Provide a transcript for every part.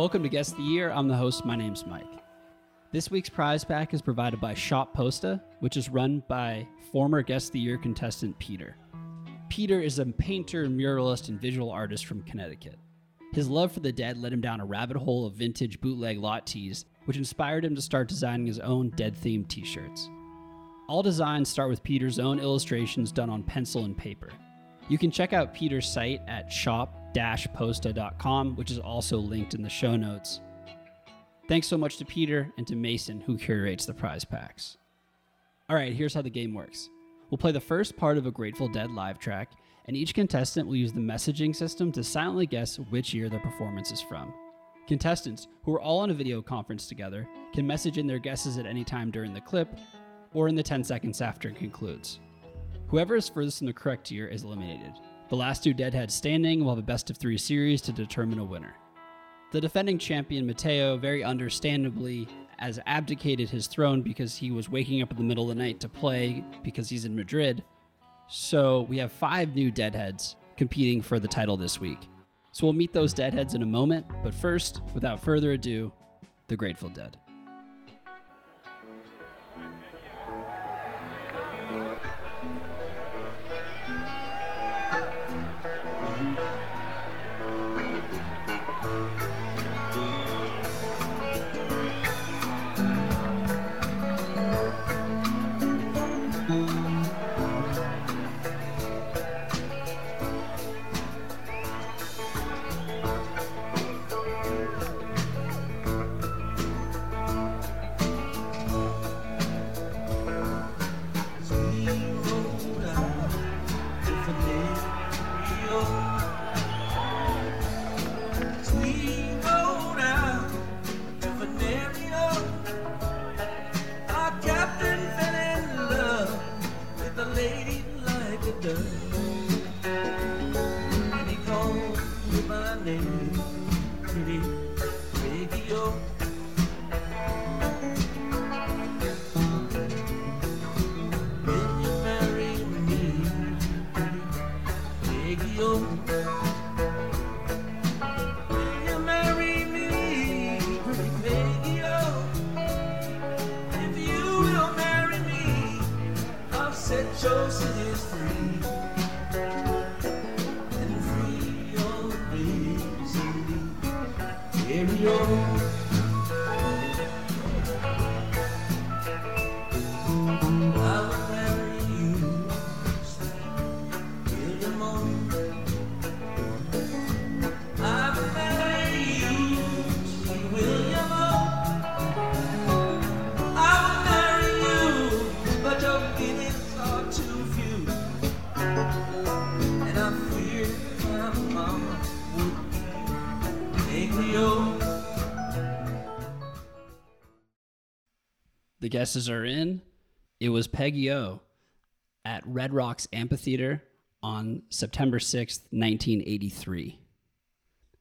Welcome to Guest of the Year. I'm the host. My name's Mike. This week's prize pack is provided by Shop Posta, which is run by former Guest of the Year contestant Peter. Peter is a painter, muralist, and visual artist from Connecticut. His love for the dead led him down a rabbit hole of vintage bootleg lot tees, which inspired him to start designing his own dead themed t shirts. All designs start with Peter's own illustrations done on pencil and paper. You can check out Peter's site at shop-posta.com, which is also linked in the show notes. Thanks so much to Peter and to Mason, who curates the prize packs. All right, here's how the game works. We'll play the first part of a Grateful Dead live track, and each contestant will use the messaging system to silently guess which year their performance is from. Contestants, who are all on a video conference together, can message in their guesses at any time during the clip or in the 10 seconds after it concludes. Whoever is furthest in the correct year is eliminated. The last two deadheads standing will have a best of three series to determine a winner. The defending champion Mateo, very understandably, has abdicated his throne because he was waking up in the middle of the night to play because he's in Madrid. So we have five new deadheads competing for the title this week. So we'll meet those deadheads in a moment, but first, without further ado, the Grateful Dead. The guesses are in. It was Peggy O at Red Rocks Amphitheater on September 6th, 1983.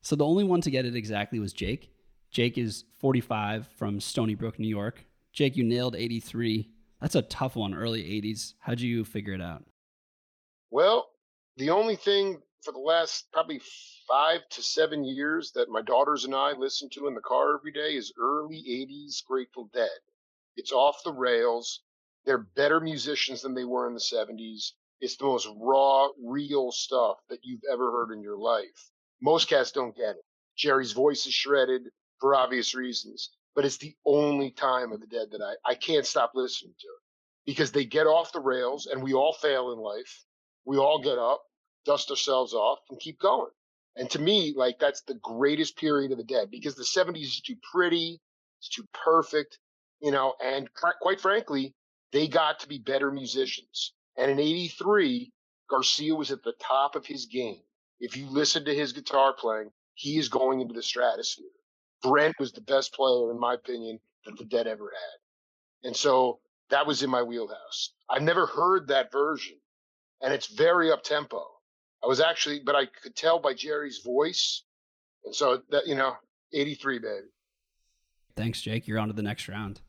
So the only one to get it exactly was Jake. Jake is 45 from Stony Brook, New York. Jake, you nailed 83. That's a tough one, early 80s. How'd you figure it out? Well, the only thing for the last probably five to seven years that my daughters and I listen to in the car every day is early 80s Grateful Dead. It's off the rails. They're better musicians than they were in the 70s. It's the most raw, real stuff that you've ever heard in your life. Most cats don't get it. Jerry's voice is shredded for obvious reasons, but it's the only time of the dead that I, I can't stop listening to it because they get off the rails and we all fail in life. We all get up, dust ourselves off, and keep going. And to me, like that's the greatest period of the dead because the 70s is too pretty, it's too perfect, you know, and quite frankly, they got to be better musicians. And in 83, Garcia was at the top of his game. If you listen to his guitar playing, he is going into the stratosphere. Brent was the best player, in my opinion, that the Dead ever had. And so that was in my wheelhouse. I've never heard that version, and it's very up tempo. I was actually, but I could tell by Jerry's voice. And so that, you know, 83, baby. Thanks, Jake. You're on to the next round.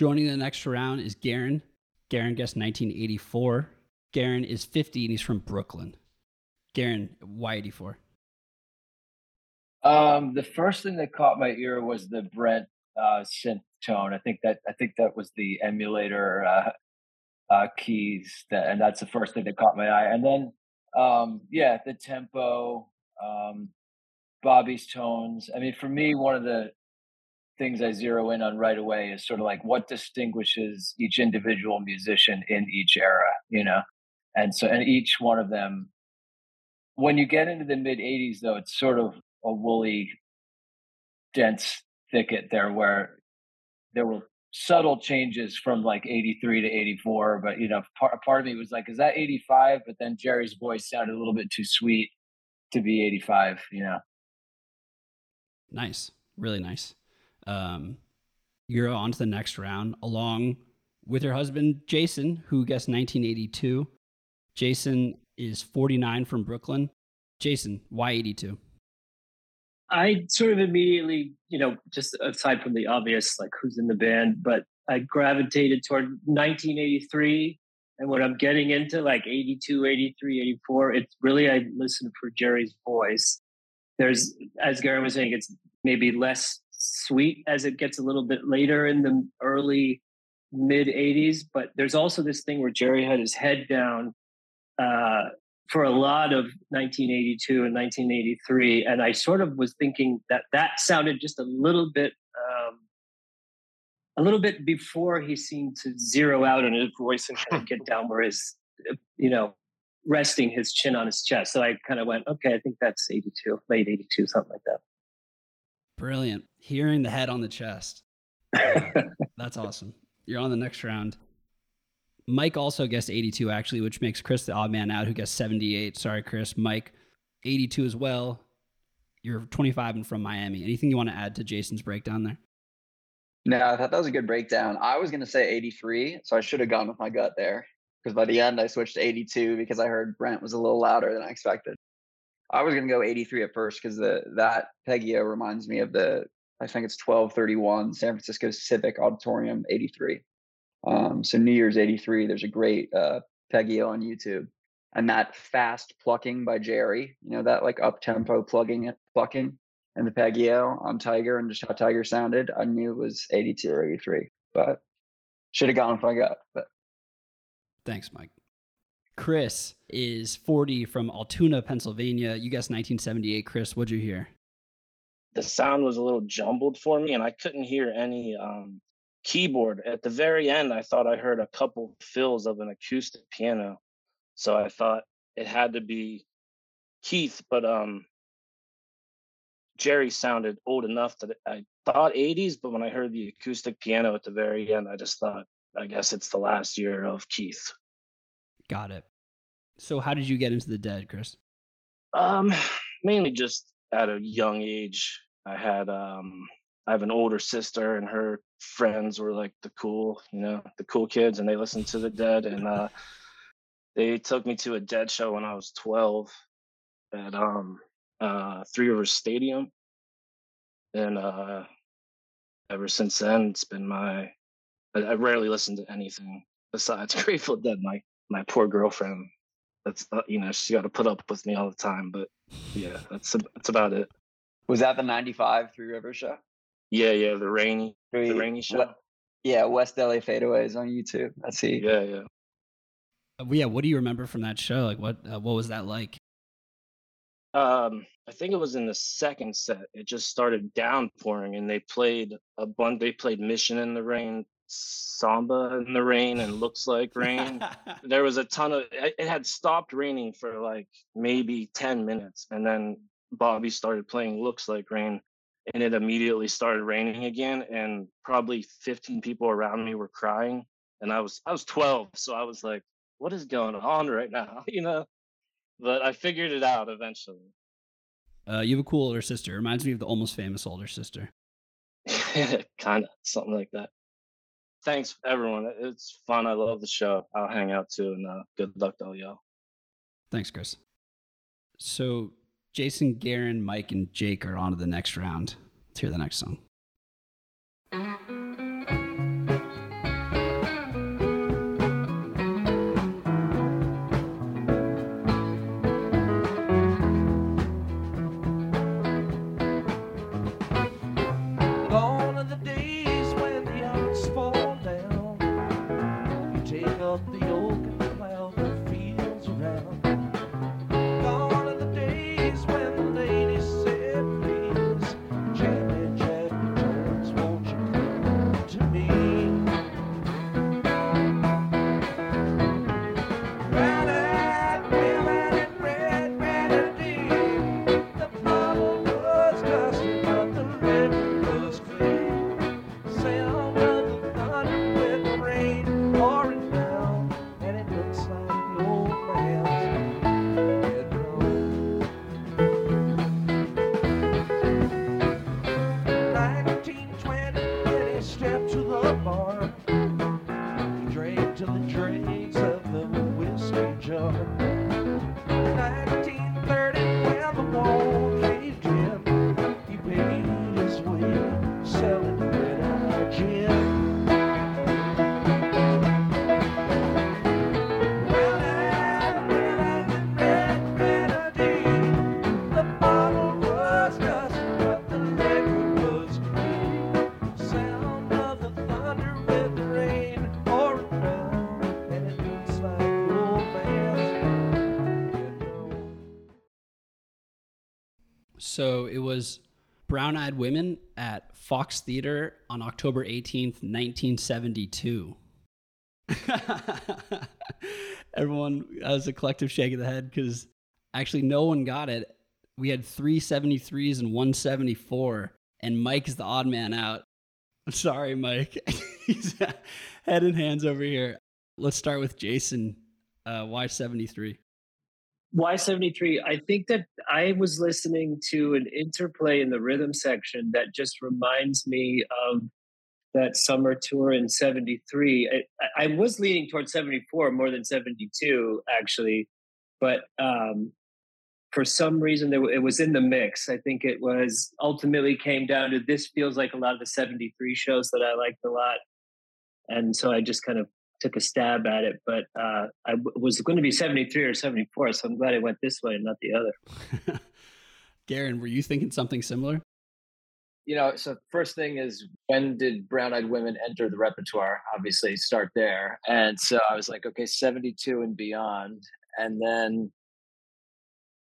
Joining the next round is Garrin. Garrin guessed 1984. Garrin is 50 and he's from Brooklyn. Garrin, why 84? Um, the first thing that caught my ear was the Brent uh, synth tone. I think that I think that was the emulator uh, uh, keys, that, and that's the first thing that caught my eye. And then, um, yeah, the tempo, um, Bobby's tones. I mean, for me, one of the things I zero in on right away is sort of like what distinguishes each individual musician in each era, you know, and so and each one of them. When you get into the mid '80s, though, it's sort of a woolly, dense thicket there, where there were subtle changes from like 83 to 84 but you know part, part of me was like is that 85 but then jerry's voice sounded a little bit too sweet to be 85 you know? Nice. Really nice um you're on to the next round along with your husband jason who guessed 1982 jason is 49 from brooklyn jason why 82 I sort of immediately, you know, just aside from the obvious, like who's in the band, but I gravitated toward 1983. And when I'm getting into like 82, 83, 84, it's really, I listen for Jerry's voice. There's, as Gary was saying, it's maybe less sweet as it gets a little bit later in the early mid 80s. But there's also this thing where Jerry had his head down uh, for a lot of 1982 and 1983 and i sort of was thinking that that sounded just a little bit um, a little bit before he seemed to zero out on his voice and kind of get down where his you know resting his chin on his chest so i kind of went okay i think that's 82 late 82 something like that brilliant hearing the head on the chest that's awesome you're on the next round Mike also guessed 82 actually, which makes Chris the odd man out who guessed 78. Sorry, Chris. Mike, 82 as well. You're 25 and from Miami. Anything you want to add to Jason's breakdown there? No, I thought that was a good breakdown. I was going to say 83, so I should have gone with my gut there because by the end I switched to 82 because I heard Brent was a little louder than I expected. I was to go 83 at first because the that Peggy-O reminds me of the I think it's 1231 San Francisco Civic Auditorium 83. Um, so New Year's '83, there's a great uh, Peggy on YouTube, and that fast plucking by Jerry, you know that like up tempo plugging plucking, and the Peggy on Tiger and just how Tiger sounded. I knew it was '82 or '83, but should have gone if I got. But thanks, Mike. Chris is 40 from Altoona, Pennsylvania. You guessed 1978. Chris, what'd you hear? The sound was a little jumbled for me, and I couldn't hear any um, keyboard. At the very end, I thought I heard a couple fills of an acoustic piano. So I thought it had to be Keith, but um Jerry sounded old enough that I thought 80s, but when I heard the acoustic piano at the very end, I just thought, I guess it's the last year of Keith. Got it. So how did you get into the dead, Chris? Um, mainly just at a young age. I had um I have an older sister and her friends were like the cool, you know, the cool kids and they listened to the dead and uh they took me to a dead show when I was 12 at um uh Three Rivers Stadium. And uh ever since then it's been my I, I rarely listen to anything besides Grateful Dead. My my poor girlfriend. That's uh, you know she got to put up with me all the time. But yeah, that's that's about it. Was that the '95 Three Rivers show? Yeah, yeah, the rainy, the rainy show. What, yeah, West LA Fadeaways on YouTube. Let's see. Yeah, yeah. Uh, yeah, what do you remember from that show? Like, what uh, what was that like? Um, I think it was in the second set. It just started downpouring, and they played a bunch. They played "Mission in the Rain," "Samba in the Rain," and "Looks Like Rain." there was a ton of. It had stopped raining for like maybe ten minutes, and then Bobby started playing "Looks Like Rain," and it immediately started raining again and probably 15 people around me were crying and i was i was 12 so i was like what is going on right now? You know? But i figured it out eventually. Uh, you have a cool older sister. Reminds me of the almost famous older sister. Kind of something like that thanks everyone. It's fun. I love the show. I'll hang out too and uh, good luck to all y'all. Thanks chris. So Jason, Garrin, Mike, and Jake are on to the next round. Let's hear the next song. So it was Brown Eyed Women at Fox Theater on October 18th, 1972. Everyone has a collective shake of the head because actually no one got it. We had three 73s and 174, and Mike is the odd man out. I'm Sorry, Mike. He's head and hands over here. Let's start with Jason. Uh, why 73? Why 73? I think that I was listening to an interplay in the rhythm section that just reminds me of that summer tour in 73. I, I was leaning towards 74 more than 72, actually. But um, for some reason, there, it was in the mix. I think it was ultimately came down to this feels like a lot of the 73 shows that I liked a lot. And so I just kind of took a stab at it, but uh, I w- was going to be 73 or 74. So I'm glad I went this way and not the other. Garrin, were you thinking something similar? You know, so first thing is when did Brown Eyed Women enter the repertoire? Obviously, start there. And so I was like, okay, 72 and beyond. And then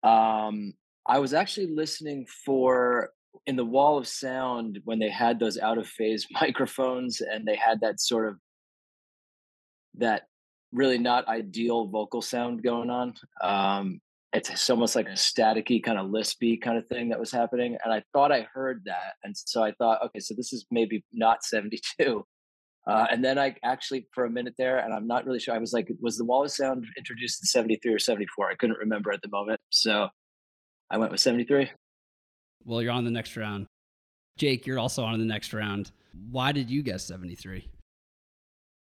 um, I was actually listening for in the wall of sound when they had those out of phase microphones and they had that sort of that really not ideal vocal sound going on. Um, it's almost like a staticky kind of lispy kind of thing that was happening, and I thought I heard that, and so I thought, okay, so this is maybe not seventy two. Uh, and then I actually, for a minute there, and I'm not really sure. I was like, was the wall of sound introduced in '73 or '74? I couldn't remember at the moment, so I went with '73. Well, you're on the next round. Jake, you're also on the next round. Why did you guess 73?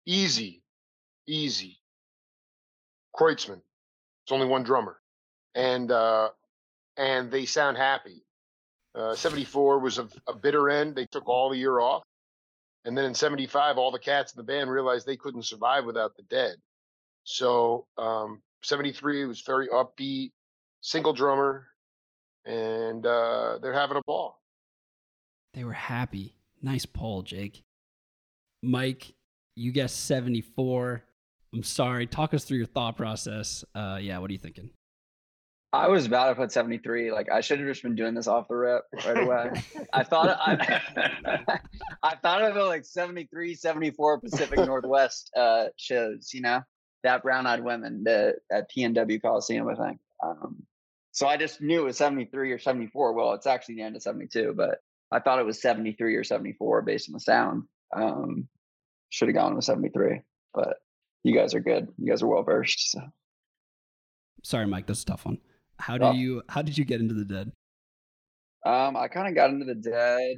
Easy, easy. Kreutzmann. It's only one drummer, and uh, and they sound happy. Uh, 74 was a, a bitter end. They took all the year off, and then in 75, all the cats in the band realized they couldn't survive without the dead. So um, 73 was very upbeat, single drummer, and uh, they're having a ball. They were happy. Nice poll, Jake. Mike, you guessed 74. I'm sorry. Talk us through your thought process. Uh, yeah, what are you thinking? I was about to put 73. Like I should have just been doing this off the rip right away. I thought I, I thought of it like 73, 74 Pacific Northwest uh, shows, you know, that brown eyed women the, at PNE Coliseum, I think. Um, so I just knew it was 73 or 74. Well, it's actually the end of 72, but I thought it was 73 or 74 based on the sound. Um, should have gone with 73, but you guys are good. You guys are well versed. So. Sorry, Mike, that's a tough one. How did oh. you how did you get into the dead? Um, I kind of got into the dead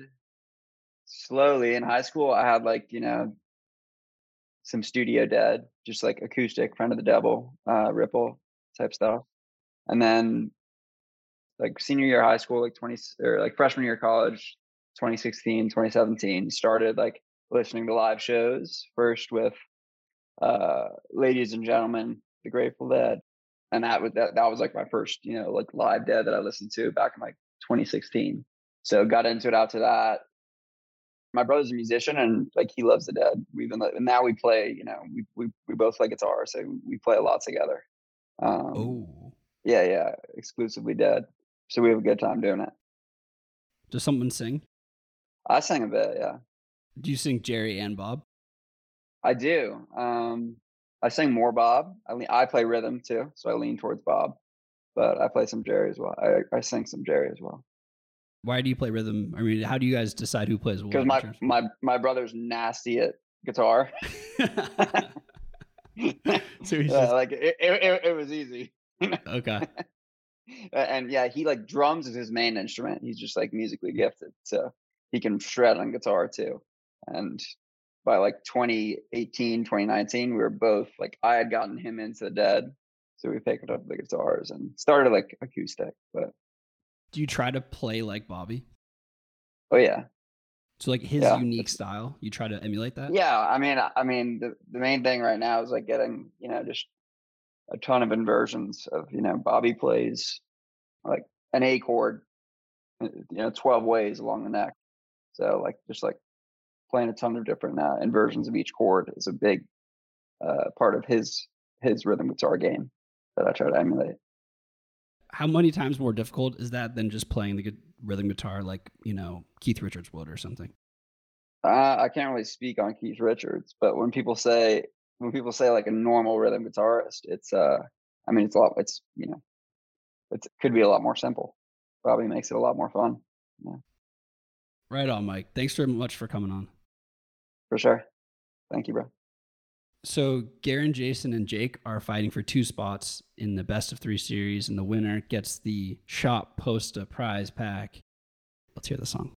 slowly in high school. I had like, you know, some studio dead, just like acoustic, friend of the devil, uh, ripple type stuff. And then like senior year high school, like 20 or like freshman year college, 2016, 2017, started like listening to live shows first with uh ladies and gentlemen, the Grateful Dead. And that was that, that was like my first, you know, like live dead that I listened to back in like 2016. So got into it after that. My brother's a musician and like he loves the dead. We've been and now we play, you know, we we we both play guitar, so we play a lot together. Um, oh. Yeah, yeah, exclusively dead. So we have a good time doing it. Does someone sing? I sing a bit, yeah. Do you sing Jerry and Bob? I do. Um, I sing more Bob. I lean, I play rhythm too, so I lean towards Bob. But I play some Jerry as well. I, I sing some Jerry as well. Why do you play rhythm? I mean, how do you guys decide who plays what? Because my, my my brother's nasty at guitar. so yeah, just... like it, it, it was easy. okay. and yeah, he like drums is his main instrument. He's just like musically gifted, so he can shred on guitar too. And by like 2018, 2019, we were both like I had gotten him into the dead, so we picked up the guitars and started like acoustic. But do you try to play like Bobby? Oh yeah. So like his yeah. unique style, you try to emulate that? Yeah, I mean, I mean, the the main thing right now is like getting you know just a ton of inversions of you know Bobby plays like an A chord, uh, you know, twelve ways along the neck. So like just like playing a ton of different uh, inversions of each chord is a big uh, part of his his rhythm guitar game that I try to emulate. how many times more difficult is that than just playing the rhythm guitar like you know Keith Richards would or something? Uh, I can't really speak on Keith Richards, but when people say when people say like a normal rhythm guitarist, it's uh, I mean, it's a lot. It's you know, it's, it could be a lot more simple. Probably makes it a lot more fun. Yeah, Right on, Mike. Thanks very much for coming on. For sure. Thank you, bro. So Garrin, Jason, and Jake are fighting for two spots in the best of three series, and the winner gets the Shop Posta prize pack. Let's hear the song.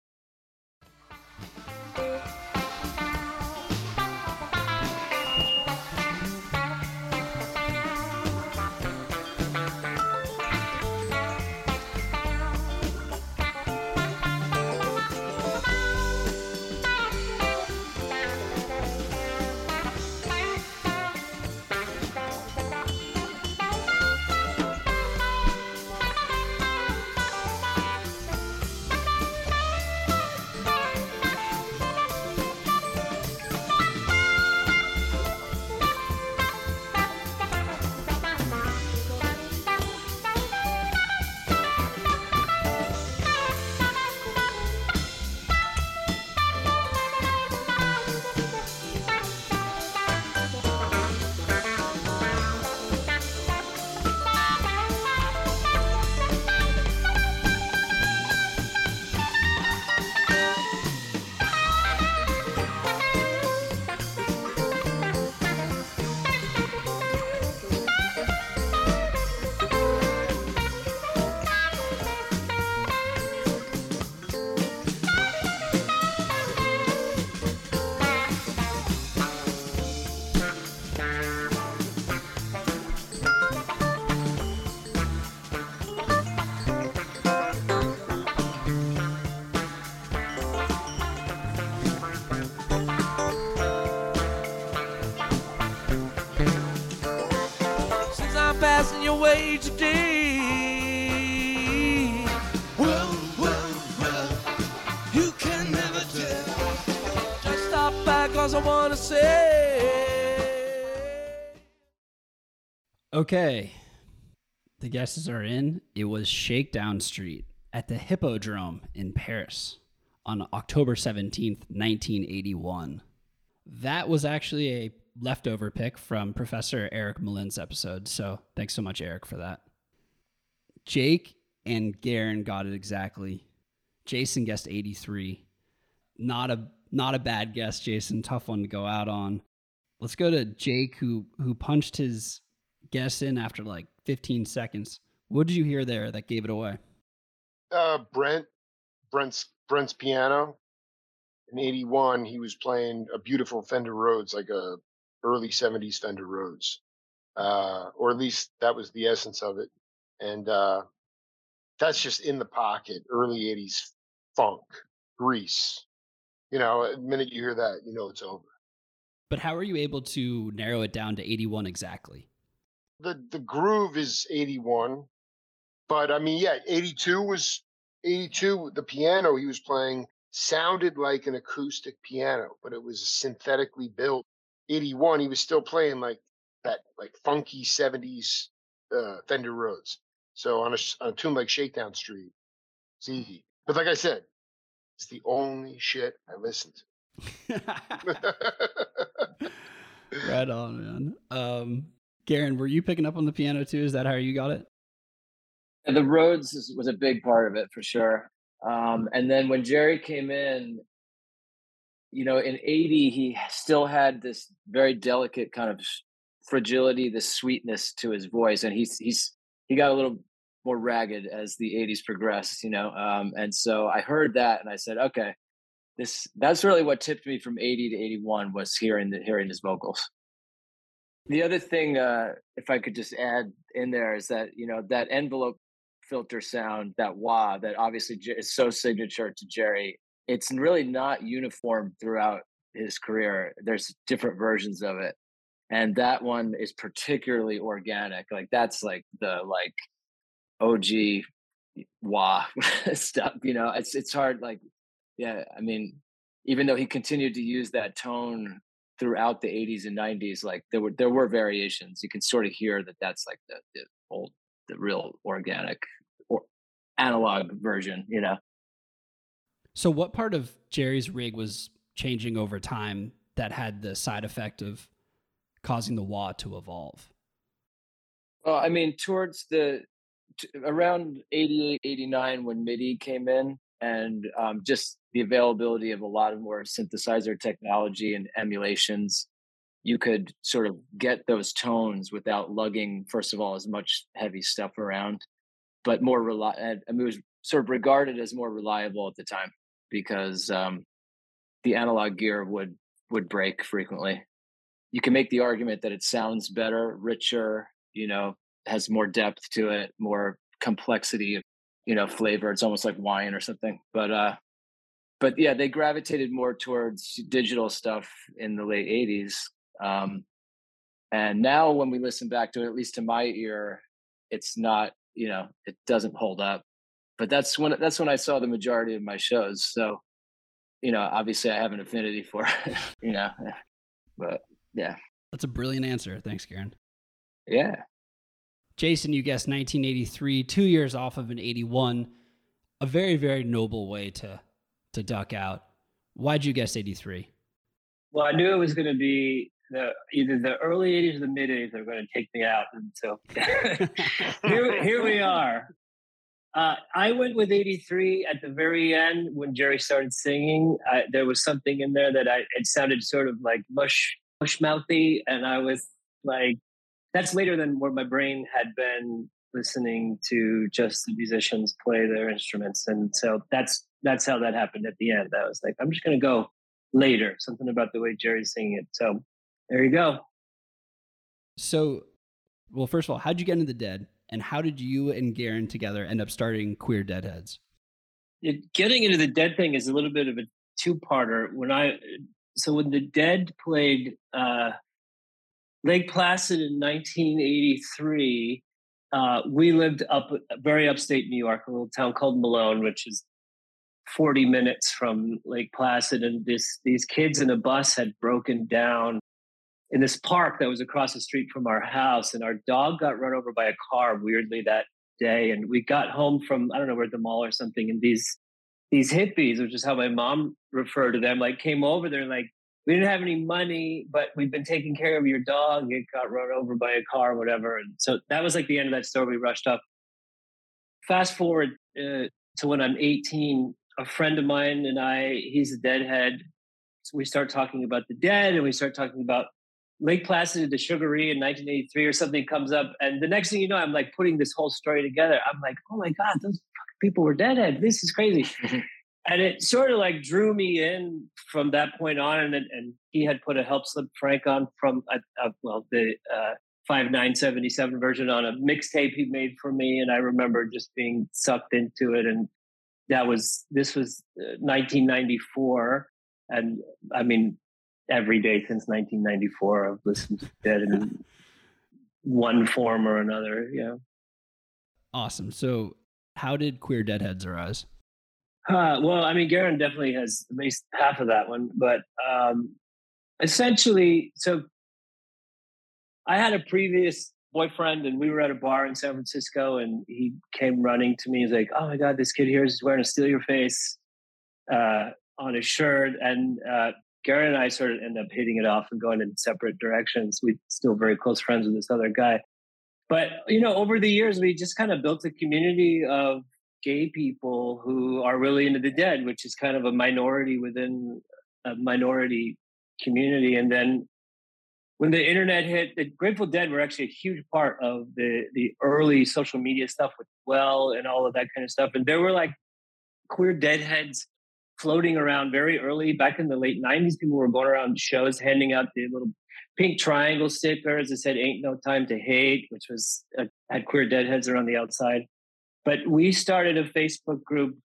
Okay. The guesses are in. It was Shakedown Street at the Hippodrome in Paris on October 17th, 1981. That was actually a leftover pick from Professor Eric Malin's episode. So thanks so much, Eric, for that. Jake and Garrin got it exactly. Jason guessed 83. Not a not a bad guess, Jason. Tough one to go out on. Let's go to Jake, who who punched his guess in after like 15 seconds. What did you hear there that gave it away? Uh, Brent, Brent's Brent's piano. In '81, he was playing a beautiful Fender Rhodes, like a early '70s Fender Rhodes, uh, or at least that was the essence of it. And uh, that's just in the pocket, early '80s funk, Grease. You know, the minute you hear that, you know it's over. But how are you able to narrow it down to 81 exactly? The the groove is 81 but i mean yeah 82 was 82 the piano he was playing sounded like an acoustic piano but it was synthetically built 81 he was still playing like that like funky 70s uh, fender rhodes so on a, on a tune like shakedown street easy but like i said it's the only shit i listen to right on, man. Um, Garrin, were you picking up on the piano too? Is that how you got it? And the Rhodes was a big part of it for sure. Um, and then when Jerry came in, you know, in '80, he still had this very delicate kind of fragility, this sweetness to his voice, and he's he's he got a little more ragged as the '80s progressed, you know. Um, and so I heard that, and I said, okay, this that's really what tipped me from '80 to '81 was hearing the hearing his vocals. The other thing, uh, if I could just add in there, is that you know that envelope filter sound, that wah, that obviously is so signature to Jerry. It's really not uniform throughout his career. There's different versions of it, and that one is particularly organic. Like that's like the like OG wah stuff. You know, it's it's hard. Like, yeah, I mean, even though he continued to use that tone throughout the 80s and 90s like there were there were variations you can sort of hear that that's like the, the old the real organic or analog version. You know. So, what part of Jerry's rig was changing over time that had the side effect of causing the wah to evolve? Well, I mean, towards the t- around 88, 89 when MIDI came in, and um, just the availability of a lot of more synthesizer technology and emulations, you could sort of get those tones without lugging, first of all, as much heavy stuff around, but more reli- I mean, it was sort of regarded as more reliable at the time because um, the analog gear would would break frequently. You can make the argument that it sounds better, richer, you know, has more depth to it, more complexity, you know, flavor. It's almost like wine or something. But uh but yeah, they gravitated more towards digital stuff in the late 80s. Um and now when we listen back to it, at least to my ear, it's not, you know, it doesn't hold up. But that's when that's when I saw the majority of my shows. So, you know, obviously I have an affinity for it, you know. But yeah. That's a brilliant answer. Thanks, Garrin. Yeah. Jason, you guessed 1983, two years off of an 81. A very, very noble way to to duck out. Why'd you guess 83? Well, I knew it was going to be the either the early 80s or the mid 80s that were going to take me out. And so here, here we are. Uh, I went with 83 at the very end when Jerry started singing. I, there was something in there that I it sounded sort of like mush mush mouthy, and I was like, that's later than where my brain had been listening to just the musicians play their instruments, and so that's that's how that happened at the end. I was like, I'm just going to go later. Something about the way Jerry's singing it. So there you go. So, well, first of all, how'd you get into the Dead, and how did you and Garrin together end up starting Queer Deadheads? It, getting into the Dead thing is a little bit of a two-parter. When I so when the Dead played uh, Lake Placid in 1983, uh, we lived up very upstate New York, a little town called Malone, which is 40 minutes from Lake Placid, and this these kids in a bus had broken down in this park that was across the street from our house, and our dog got run over by a car weirdly that day, and we got home from I don't know where the mall or something, and these these hippies, which is how my mom referred to them, like came over there and like we didn't have any money, but we've been taking care of your dog. It got run over by a car, whatever. And so that was like the end of that story. We rushed up. Fast forward uh, to when I'm 18, a friend of mine and I, he's a deadhead. So we start talking about the dead and we start talking about Lake Placid, the Sugary in 1983 or something comes up. And the next thing you know, I'm like putting this whole story together. I'm like, oh my God, those people were deadhead. This is crazy. and it sort of like drew me in from that point on. And, and he had put a help slip Frank on from, uh, uh, well, the uh, 5977 version on a mixtape he made for me. And I remember just being sucked into it. And that was, this was 1994. And I mean, every day since 1994, I've listened to it in one form or another. Yeah. Awesome. So, how did Queer Deadheads arise? Well, I mean, Garrin definitely has at least half of that one, but um, essentially, so I had a previous boyfriend, and we were at a bar in San Francisco, and he came running to me. He's like, "Oh my god, this kid here is wearing a "Steal Your Face" uh, on his shirt," and uh, Garrin and I sort of end up hitting it off and going in separate directions. We're still very close friends with this other guy, but you know, over the years, we just kind of built a community of gay people who are really into the dead, which is kind of a minority within a minority community. And then when the internet hit, the Grateful Dead were actually a huge part of the the early social media stuff with Well and all of that kind of stuff. And there were like queer deadheads floating around very early back in the late 90s. People were going around shows handing out the little pink triangle stickers that said "Ain't No Time to Hate," which was uh, had queer deadheads around the outside. But we started a Facebook group.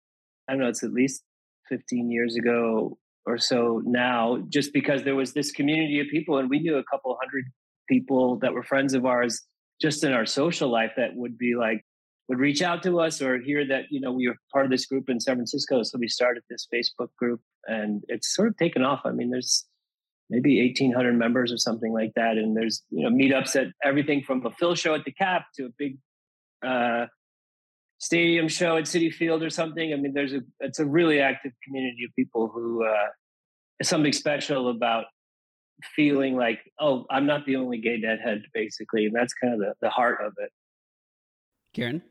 I don't know; it's at least 15 years ago or so now, just because there was this community of people, and we knew a couple hundred people that were friends of ours just in our social life that would be like would reach out to us or hear that you know we were part of this group in San Francisco. So we started this Facebook group, and it's sort of taken off. I mean, there's maybe 1,800 members or something like that, and there's you know meetups at everything from a Phil show at the Cap to a big uh, stadium show at Citi Field or something. I mean, there's a it's a really active community of people who uh, something special about feeling like, oh, I'm not the only gay deadhead, basically, and that's kind of the, the heart of it. Garrin,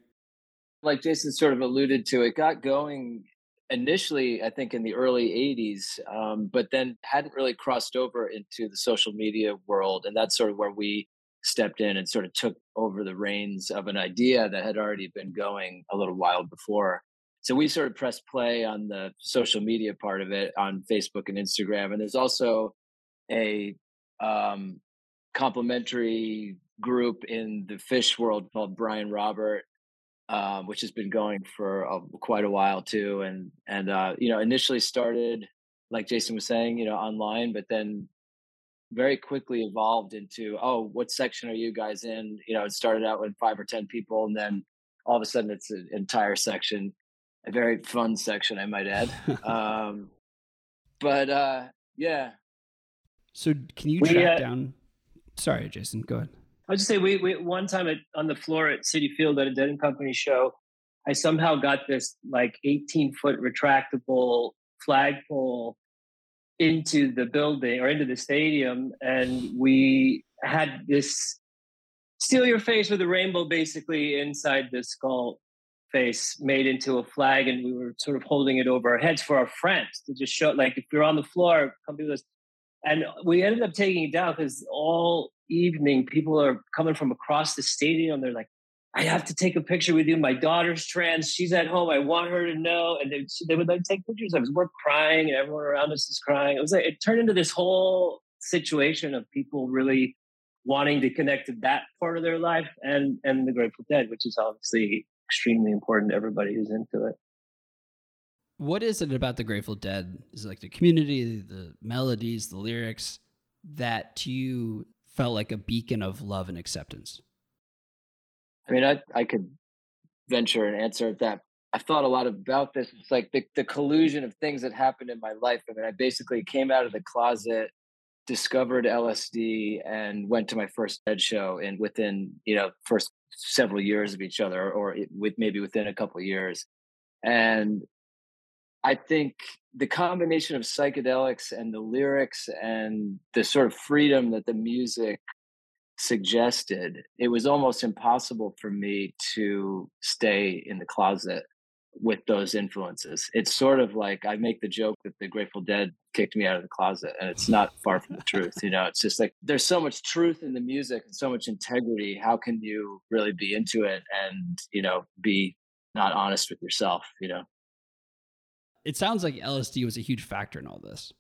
like Jason sort of alluded to, it got going initially, I think, in the early 80s, um, but then hadn't really crossed over into the social media world. And that's sort of where we stepped in and sort of took over the reins of an idea that had already been going a little while before. So we sort of pressed play on the social media part of it on Facebook and Instagram. And there's also a um, complementary group in the Phish world called Brian Robert um, which has been going for a, quite a while too. And and uh, you know, initially started like Jason was saying, you know, online, but then very quickly evolved into oh, what section are you guys in? You know, it started out with five or ten people, and then all of a sudden it's an entire section, a very fun section, I might add. um, but uh, yeah. So can you track we, uh, down? Sorry, Jason. Go ahead. I'll just say we, we one time at, on the floor at Citi Field at a Dead and Company show, I somehow got this like 18 foot retractable flagpole into the building or into the stadium, and we had this steal your face with a rainbow basically inside the skull face made into a flag, and we were sort of holding it over our heads for our friends to just show like if you're on the floor, come do this. And we ended up taking it down because all evening, people are coming from across the stadium. They're like, I have to take a picture with you. My daughter's trans. She's at home. I want her to know. And they, they would like take pictures of us. We're crying and everyone around us is crying. It was like, it turned into this whole situation of people really wanting to connect to that part of their life and, and the Grateful Dead, which is obviously extremely important to everybody who's into it. What is it about the Grateful Dead? Is it like the community, the melodies, the lyrics that you felt like a beacon of love and acceptance? I mean, I, I could venture an answer at that. I've thought a lot about this. It's like the, the collusion of things that happened in my life. I mean, I basically came out of the closet, discovered LSD, and went to my first Dead show. And within, you know, first several years of each other, or with maybe within a couple years. And I think the combination of psychedelics and the lyrics and the sort of freedom that the music suggested, it was almost impossible for me to stay in the closet with those influences. It's sort of like I make the joke that the Grateful Dead kicked me out of the closet, and it's not far from the truth. You know, it's just like there's so much truth in the music and so much integrity. How can you really be into it and, you know, be not honest with yourself, you know? It sounds like LSD was a huge factor in all this.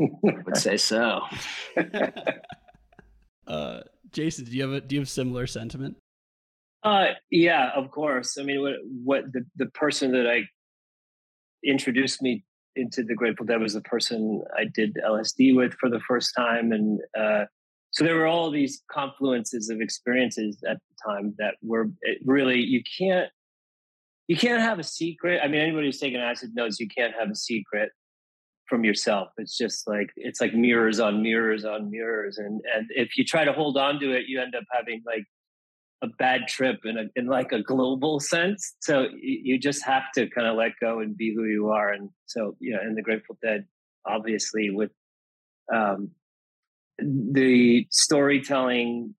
I would say so. uh, Jason, do you have a do you have similar sentiment? Uh, yeah, of course. I mean, what what the the person that I introduced me into the Grateful Dead was the person I did LSD with for the first time, and uh, so there were all these confluences of experiences at the time that were really you can't you can't have a secret. I mean, anybody who's taken acid knows you can't have a secret from yourself. It's just like it's like mirrors on mirrors on mirrors, and and if you try to hold on to it, you end up having like a bad trip in a in like a global sense. So you just have to kind of let go and be who you are. And so you know, in the Grateful Dead, obviously with um, the storytelling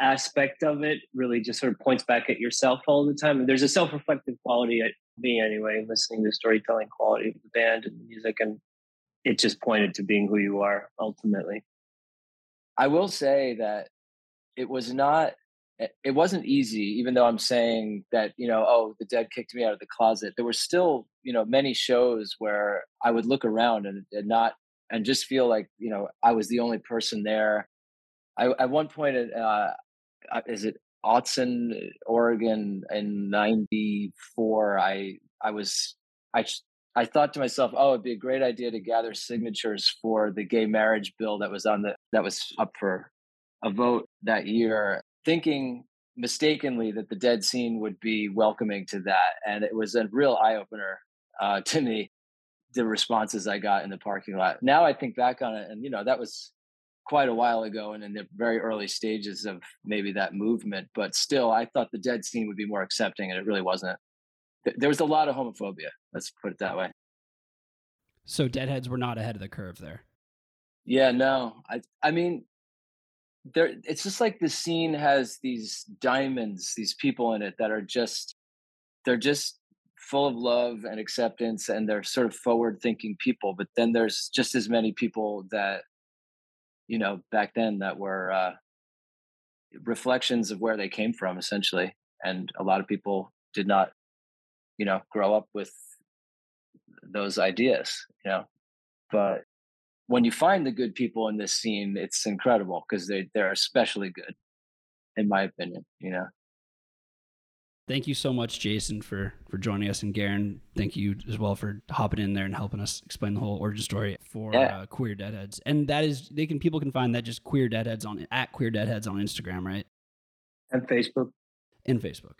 aspect of it really just sort of points back at yourself all the time. And there's a self reflective quality at me anyway, listening to storytelling quality of the band and the music. And it just pointed to being who you are ultimately. I will say that it was not, it wasn't easy, even though I'm saying that, you know, oh, the dead kicked me out of the closet. There were still, you know, many shows where I would look around and, and not, and just feel like, you know, I was the only person there. I, at one point, uh, uh, is it Autzen, Oregon in 94, I, I was, I, I thought to myself, oh, it'd be a great idea to gather signatures for the gay marriage bill that was on the, that was up for a vote that year, thinking mistakenly that the dead scene would be welcoming to that. And it was a real eye opener uh, to me, the responses I got in the parking lot. Now I think back on it and, you know, that was quite a while ago and in the very early stages of maybe that movement. But still, I thought the dead scene would be more accepting, and it really wasn't. There was a lot of homophobia. Let's put it that way. So Deadheads were not ahead of the curve there. Yeah, no. I I mean there it's just like the scene has these diamonds, these people in it that are just they're just full of love and acceptance and they're sort of forward thinking people, but then there's just as many people that you know back then that were uh reflections of where they came from essentially and a lot of people did not you know grow up with those ideas, you know. But when you find the good people in this scene, it's incredible because they they're especially good, in my opinion. You know. Thank you so much, Jason, for for joining us, and Garrin, thank you as well for hopping in there and helping us explain the whole origin story for Yeah. uh, Queer Deadheads. And that is they can people can find that just Queer Deadheads on at Queer Deadheads on Instagram, right? And Facebook. And Facebook.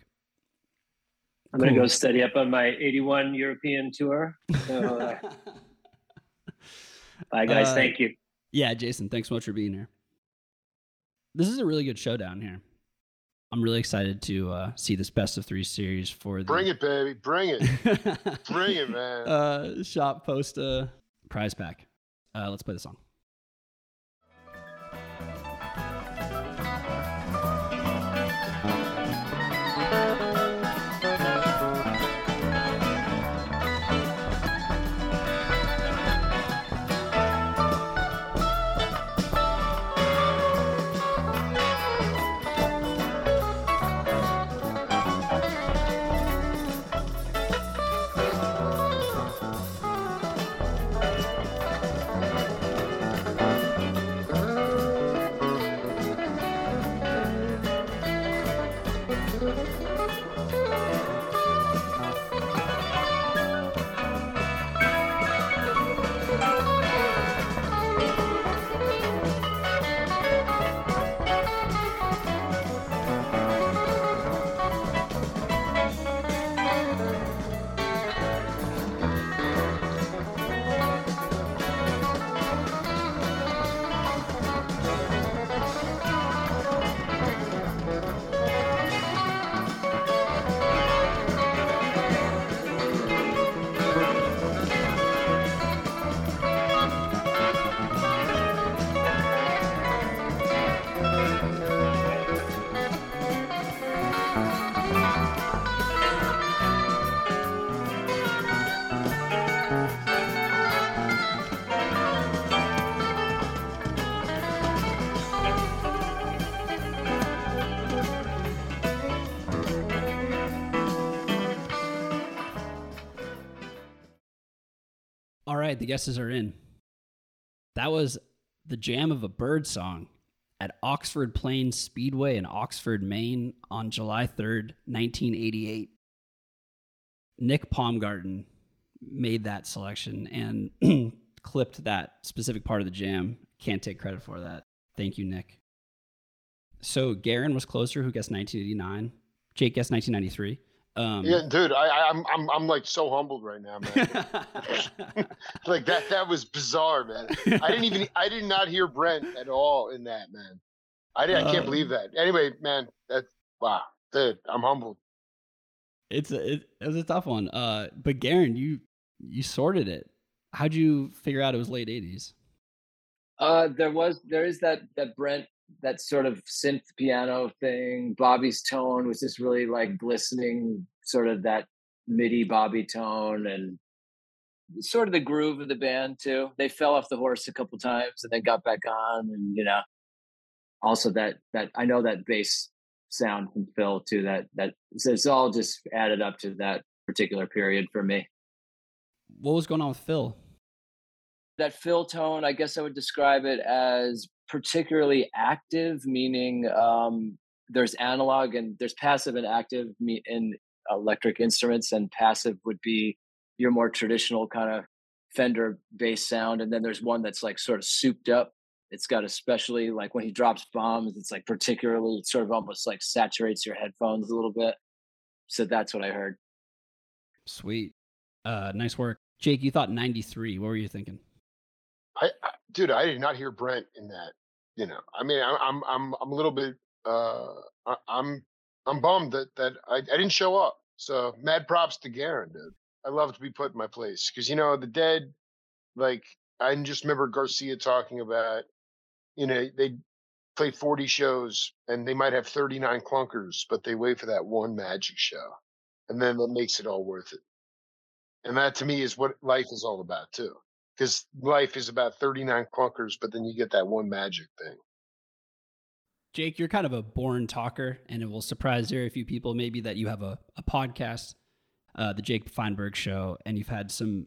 I'm gonna go study up on my 81 European tour. So, uh, bye, guys. Uh, Thank you. Yeah, Jason, thanks so much for being here. This is a really good showdown here. I'm really excited to uh, see this best of three series for the Bring it, baby. Bring it. Bring it, man. uh, Shop Posta prize pack. Uh, let's play the song. Right, the guesses are in. That was the jam of a bird song at Oxford Plains Speedway in Oxford, Maine on July 3rd, 1988. Nick Paumgarten made that selection and clipped that specific part of the jam. Can't take credit for that. Thank you, Nick. So Garrin was closer, who guessed 1989. Jake guessed 1993. Um, yeah, dude, I, I, I'm, I'm, I'm like so humbled right now, man. like that, that was bizarre, man. I didn't even, I did not hear Brent at all in that, man. I, did, I can't Uh, believe that. Anyway, man, that's wow, dude, I'm humbled. It's a, it, it was a tough one. Uh, but Garrin, you you sorted it. How'd you figure out it was late eighties? Uh, there was there is that that Brent that sort of synth piano thing. Bobby's tone was just really like mm. glistening, sort of that MIDI Bobby tone, and sort of the groove of the band too. They fell off the horse a couple times and then got back on, and you know, also that that I know that bass sound from Phil too. That that so it's all just added up to that particular period for me. What was going on with Phil? That Phil tone i guess i would describe it as particularly active meaning um, there's analog and there's passive and active in electric instruments and passive would be your more traditional kind of fender bass sound and then there's one that's like sort of souped up it's got especially like when he drops bombs it's like particularly sort of almost like saturates your headphones a little bit so that's what i heard Sweet, uh, nice work, Jake. You thought ninety three. What were you thinking? I, I, dude, I did not hear Brent in that. you know, I mean, I, I'm I'm I'm a little bit uh, I, I'm I'm bummed that that I, I didn't show up. So mad props to Garrin, dude. I love to be put in my place because you know the dead, like I just remember Garcia talking about, you know, they play 40 shows and they might have 39 clunkers, but they wait for that one magic show, and then that makes it all worth it. And that to me is what life is all about too, because life is about 39 clunkers, but then you get that one magic thing. Jake, you're kind of a born talker, and it will surprise very few people maybe that you have a, a podcast, uh, the Jake Feinberg Show, and you've had some,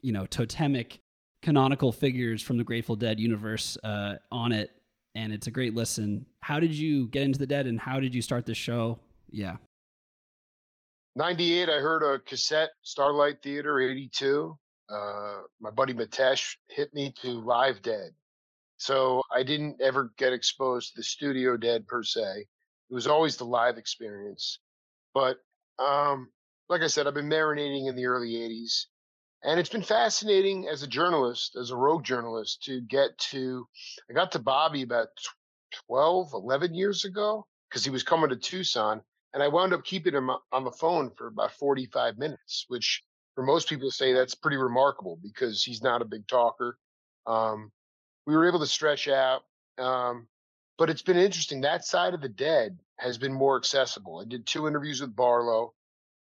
you know, totemic canonical figures from the Grateful Dead universe uh, on it, and it's a great listen. How did you get into the Dead, and how did you start the show? Yeah. 98, I heard a cassette, Starlight Theater, 82. Uh, my buddy Matesh hit me to Live Dead. So I didn't ever get exposed to the studio dead per se. It was always the live experience. But um, like I said, I've been marinating in the early 80s. And it's been fascinating as a journalist, as a rogue journalist, to get to. I got to Bobby about 12, 11 years ago because he was coming to Tucson. And I wound up keeping him on the phone for about 45 minutes, which for most people say that's pretty remarkable because he's not a big talker. Um, we were able to stretch out. Um, but it's been interesting. That side of the dead has been more accessible. I did two interviews with Barlow,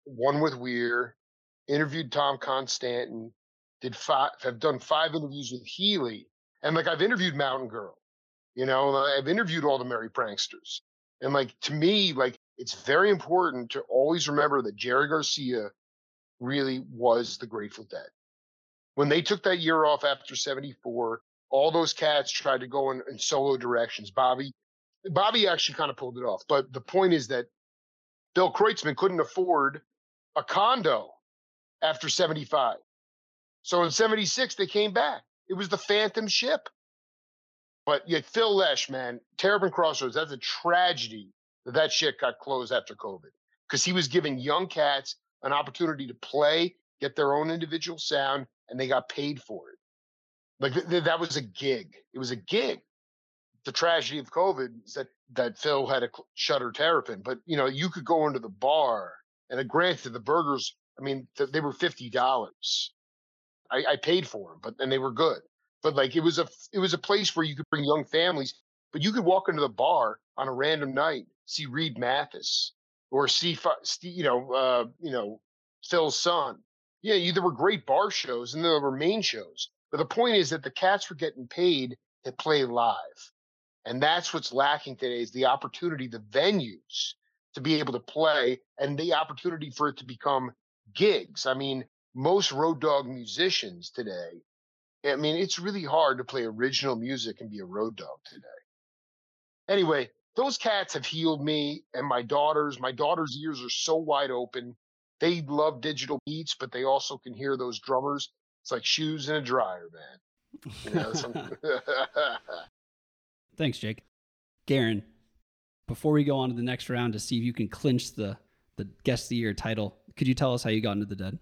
one with Weir, interviewed Tom Constanten, did five. I've done five interviews with Healy, and like I've interviewed Mountain Girl. You know, I've interviewed all the Merry Pranksters, and like to me, like it's very important to always remember that Jerry Garcia really was the Grateful Dead. When they took that year off after 74, all those cats tried to go in, in solo directions. Bobby, Bobby actually kind of pulled it off. But the point is that Bill Kreutzmann couldn't afford a condo after 75. So in 76, they came back. It was the phantom ship. But yet, Phil Lesh, man, Terrapin Crossroads, that's a tragedy that that shit got closed after COVID because he was giving young cats an opportunity to play, get their own individual sound, and they got paid for it. Like th- th- that was a gig. It was a gig. The tragedy of COVID is that that Phil had a shutter terrapin, but you know you could go into the bar and uh, granted the burgers. I mean th- they were fifty dollars. I, I paid for them, but and they were good. But like it was a it was a place where you could bring young families, but you could walk into the bar on a random night, see Reed Mathis or see you know uh, you know Phil's son. Yeah, there were great bar shows and there were main shows. But the point is that the cats were getting paid to play live. And that's what's lacking today is the opportunity, the venues to be able to play and the opportunity for it to become gigs. I mean, most road dog musicians today, I mean, it's really hard to play original music and be a road dog today. Anyway, those cats have healed me and my daughters. My daughter's ears are so wide open. They love digital beats, but they also can hear those drummers it's like shoes in a dryer, man. You know. Thanks, Jake. Garrin, before we go on to the next round to see if you can clinch the the guest of the year title, could you tell us how you got into the dead?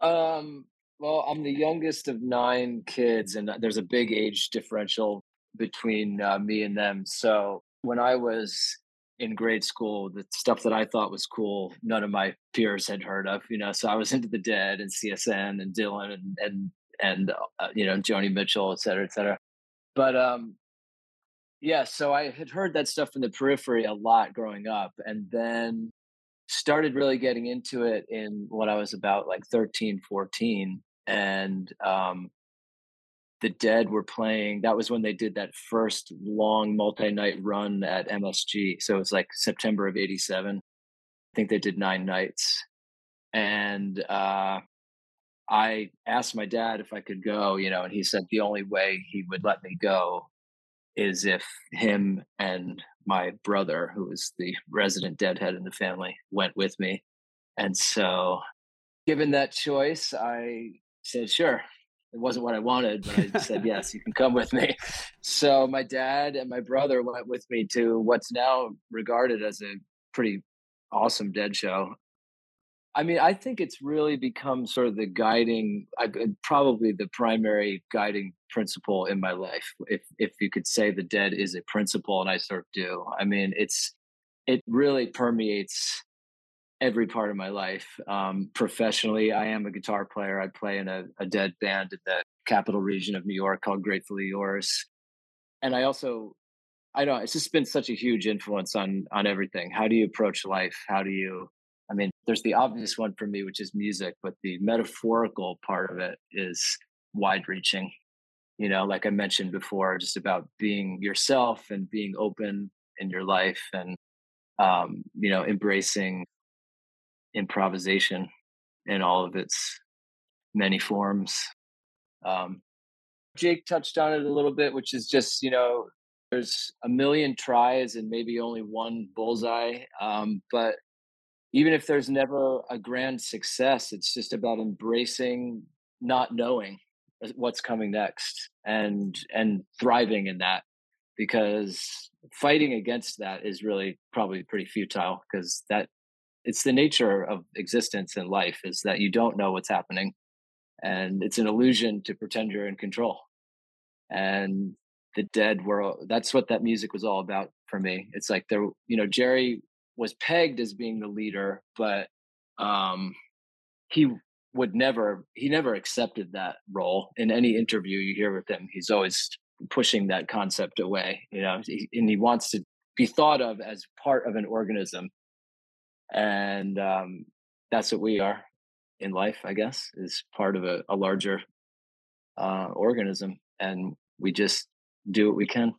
Um, well, I'm the youngest of nine kids, and there's a big age differential between uh, me and them. So when I was in grade school, the stuff that I thought was cool, none of my peers had heard of. You know, so I was into the Dead and CSN and Dylan and and and uh, you know Joni Mitchell, et cetera, et cetera. But um, yeah, so I had heard that stuff in the periphery a lot growing up, and then started really getting into it in when I was about like 13, 14. and um, the Dead were playing. That was when they did that first long multi-night run at MSG. So it was like September of '87. I think they did nine nights, and uh, I asked my dad if I could go. You know, and he said the only way he would let me go is if him and my brother, who was the resident deadhead in the family, went with me. And so, given that choice, I said, sure, it wasn't what I wanted, but I said, yes, you can come with me. So my dad and my brother went with me to what's now regarded as a pretty awesome dead show. I mean, I think it's really become sort of the guiding, uh, probably the primary guiding principle in my life. If if you could say the dead is a principle, and I sort of do. I mean, it's it really permeates every part of my life. Um, professionally, I am a guitar player. I play in a, a dead band in the capital region of New York called Gratefully Yours, and I also I don't. It's just been such a huge influence on on everything. How do you approach life? How do you? I mean, there's the obvious one for me, which is music, but the metaphorical part of it is wide reaching. You know, like I mentioned before, just about being yourself and being open in your life, and um, you know, embracing improvisation in all of its many forms. Um, Jake touched on it a little bit, which is just you know there's a million tries and maybe only one bullseye. Um, but even if there's never a grand success, it's just about embracing not knowing what's coming next and and thriving in that because fighting against that is really probably pretty futile because that it's the nature of existence and life is that you don't know what's happening and it's an illusion to pretend you're in control. And the dead world that's what that music was all about for me. It's like there you know jerry was pegged as being the leader but um he would never he never accepted that role. In any interview you hear with him he's always pushing that concept away you know and he wants to be thought of as part of an organism and um that's what we are in life i guess is part of a, a larger uh organism and we just do what we can.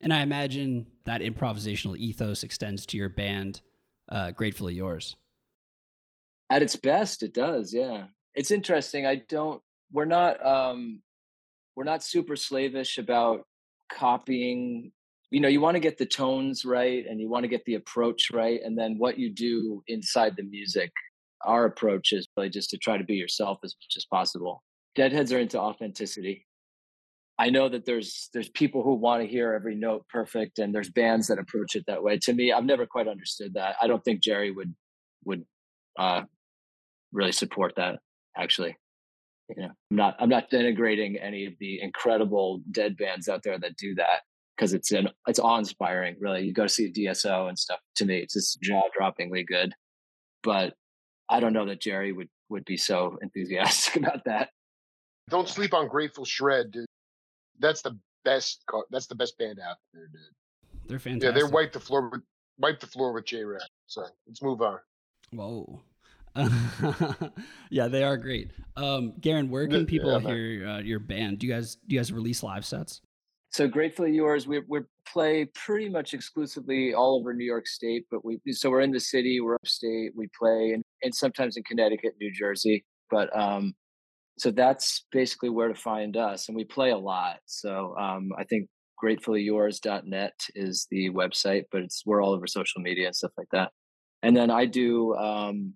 And I imagine that improvisational ethos extends to your band, uh, Gratefully Yours. At its best, it does. Yeah, it's interesting. I don't. We're not. um We're not super slavish about copying. You know, you want to get the tones right, and you want to get the approach right, and then what you do inside the music. Our approach is really just to try to be yourself as much as possible. Deadheads are into authenticity I know that there's there's people who want to hear every note perfect, and there's bands that approach it that way. To me, I've never quite understood that. I don't think Jerry would would uh, really support that. Actually, you know, I'm not I'm not denigrating any of the incredible dead bands out there that do that because it's an it's awe inspiring. Really, you go see a DSO and stuff. To me, it's just jaw droppingly good. But I don't know that Jerry would would be so enthusiastic about that. Don't sleep on Grateful Shred, dude that's the best. That's the best band out there, dude. They're fantastic. Yeah, they wipe the floor with wipe the floor with JRAD. So let's move on. Whoa. yeah, they are great. Um, Garrin, where can people yeah, hear uh, your band? Do you guys do you guys release live sets? So gratefully yours. We we play pretty much exclusively all over New York State, but we so we're in the city, we're upstate. We play and and sometimes in Connecticut, New Jersey. But um, so that's basically where to find us and we play a lot so um, i think gratefullyyours.net is the website but it's we're all over social media and stuff like that and then i do um,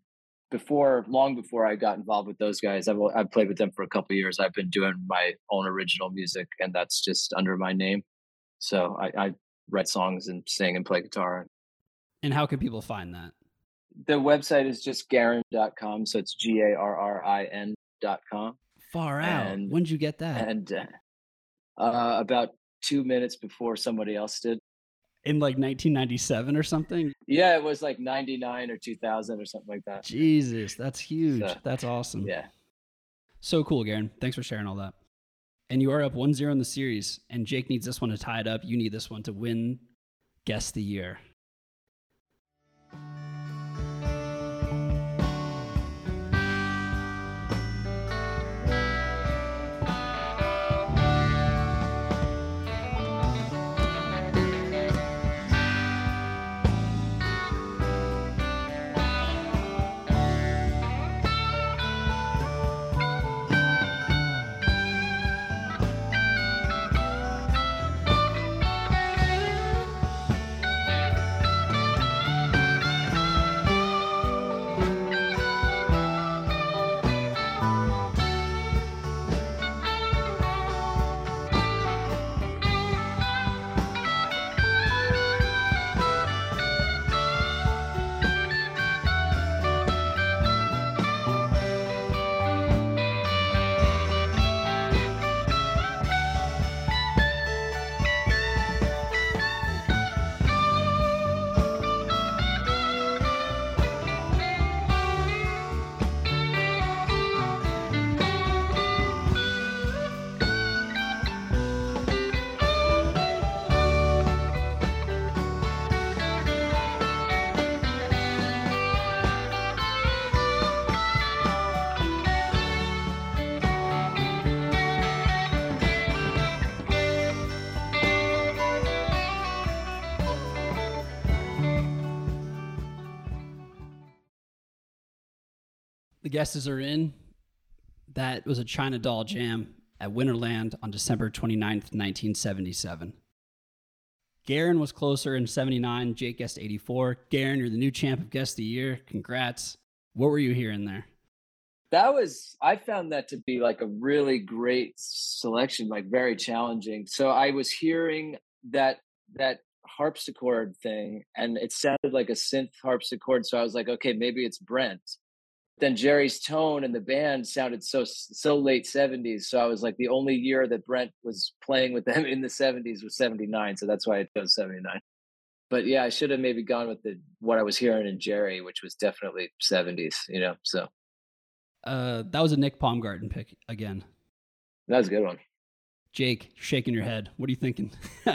before long before i got involved with those guys I've, I've played with them for a couple years i've been doing my own original music and that's just under my name so I, I write songs and sing and play guitar and how can people find that the website is just garrin.com so it's g-a-r-r-i-n dot com. Far out. And, when did you get that? And uh, uh, about two minutes before somebody else did. In like 1997 or something? Yeah, it was like 99 or 2000 or something like that. Jesus, that's huge. So, that's awesome. Yeah. So cool, Garrin. Thanks for sharing all that. And you are up 1 0 in the series, and Jake needs this one to tie it up. You need this one to win Guess the Year. The guesses are in. That was a China Doll Jam at Winterland on December 29th, 1977. Garrin was closer in 79. Jake guessed 84. Garrin, you're the new champ of Guest of the Year. Congrats. What were you hearing there? That was I found that to be like a really great selection, like very challenging. So I was hearing that that harpsichord thing and it sounded like a synth harpsichord. So I was like, okay, maybe it's Brent. Then Jerry's tone and the band sounded so so late 70s. So I was like, the only year that Brent was playing with them in the 70s was 79. So that's why I chose 79. But yeah, I should have maybe gone with the what I was hearing in Jerry, which was definitely 70s, you know. So Uh, that was a Nick Paumgarten pick again. that was a good one. Jake, you're shaking your head. What are you thinking?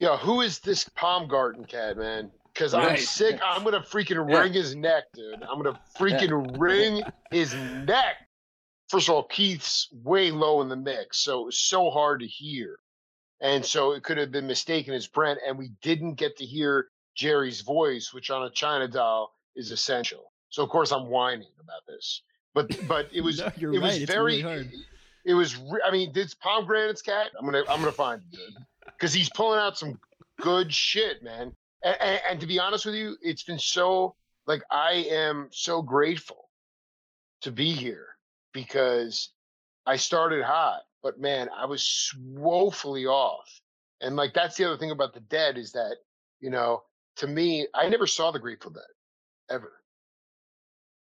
yeah, who is this Palm Garden cat, man? Because I'm sick. I'm gonna freaking Yeah. wring his neck, dude. I'm gonna freaking wring his neck. First of all, Keith's way low in the mix, so it was so hard to hear. And so it could have been mistaken as Brent, and we didn't get to hear Jerry's voice, which on a China doll is essential. So of course I'm whining about this. But but it was No, it right. was It's very really hard. it was re- I mean, this pomegranate's cat. I'm gonna I'm gonna find it, dude, because he's pulling out some good shit, man. And, and, to be honest with you, it's been so like I am so grateful to be here because I started hot, but man, I was woefully off. And like that's the other thing about the dead is that you know, to me, I never saw the Grateful Dead ever,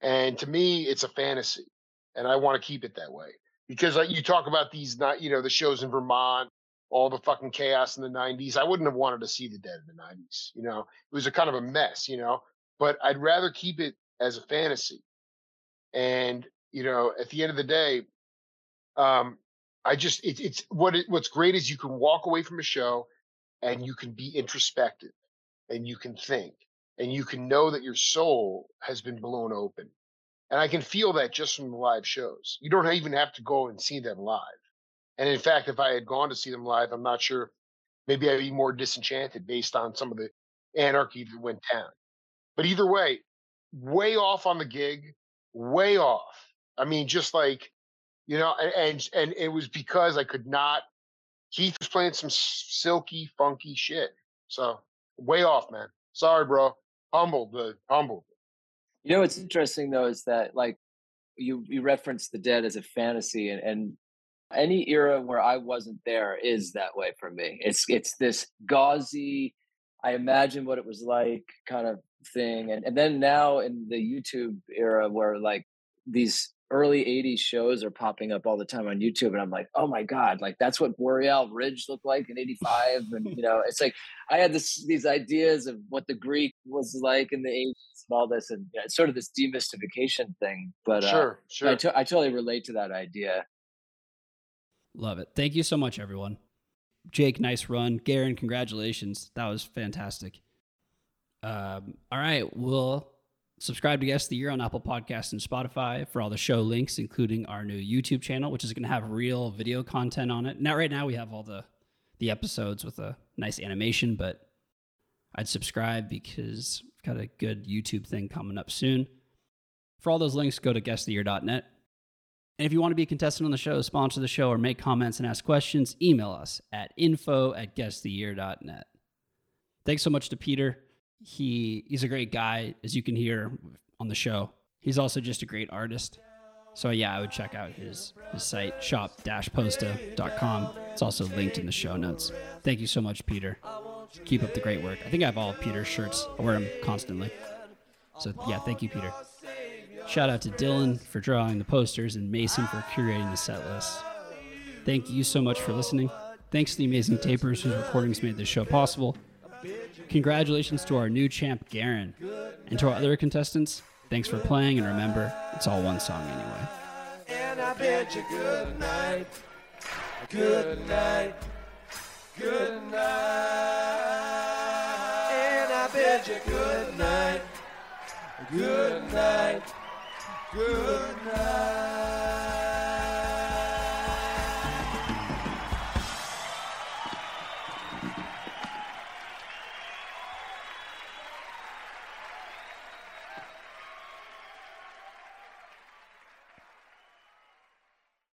and to me, it's a fantasy, and I want to keep it that way because like you talk about these not you know the shows in Vermont, all the fucking chaos in the '90s. I wouldn't have wanted to see the Dead in the '90s. You know, it was a kind of a mess. You know, but I'd rather keep it as a fantasy. And you know, at the end of the day, um, I just it, it's what it, what's great is you can walk away from a show and you can be introspective and you can think and you can know that your soul has been blown open. And I can feel that just from the live shows. You don't even have to go and see them live. And in fact, if I had gone to see them live, I'm not sure. Maybe I'd be more disenchanted based on some of the anarchy that went down. But either way, way off on the gig, way off. I mean, just like you know, and and, and it was because I could not. Keith was playing some silky, funky shit. So way off, man. Sorry, bro. Humbled, uh, humbled. You know what's interesting though is that like you you referenced the dead as a fantasy and, and any era where I wasn't there is that way for me. It's it's this gauzy, I imagine what it was like kind of thing. And and then now in the YouTube era where like these early 80s shows are popping up all the time on YouTube and I'm like, oh my God, like that's what Boreal Ridge looked like in 85. And you know, it's like I had this these ideas of what the Greek was like in the 80s and all this and you know, it's sort of this demystification thing. But uh, sure, I, sure. to- I totally relate to that idea. Love it. Thank you so much, everyone. Jake, nice run. Garrin, congratulations. That was fantastic. Um, all right. We'll subscribe to Guest of the Year on Apple Podcasts and Spotify for all the show links, including our new YouTube channel, which is going to have real video content on it. Now, right now, we have all the, the episodes with a nice animation, but I'd subscribe because we've got a good YouTube thing coming up soon. For all those links, go to guestoftheyear.net. And if you want to be a contestant on the show, sponsor the show, or make comments and ask questions, email us at info at guesttheyear.net. Thanks so much to Peter. He he's a great guy, as you can hear on the show. He's also just a great artist. So yeah, I would check out his, his site, shop-posta.com. It's also linked in the show notes. Thank you so much, Peter. Keep up the great work. I think I have all Peter's shirts. I wear them constantly. So yeah, thank you, Peter. Shout out to Dylan for drawing the posters and Mason for curating the set list. Thank you so much for listening. Thanks to the amazing tapers whose recordings made this show possible. Congratulations to our new champ, Garrin. And to our other contestants, thanks for playing, and remember, it's all one song anyway. And I bid you good night. Good night. Good night. And I bid you good night. Good night. Good night.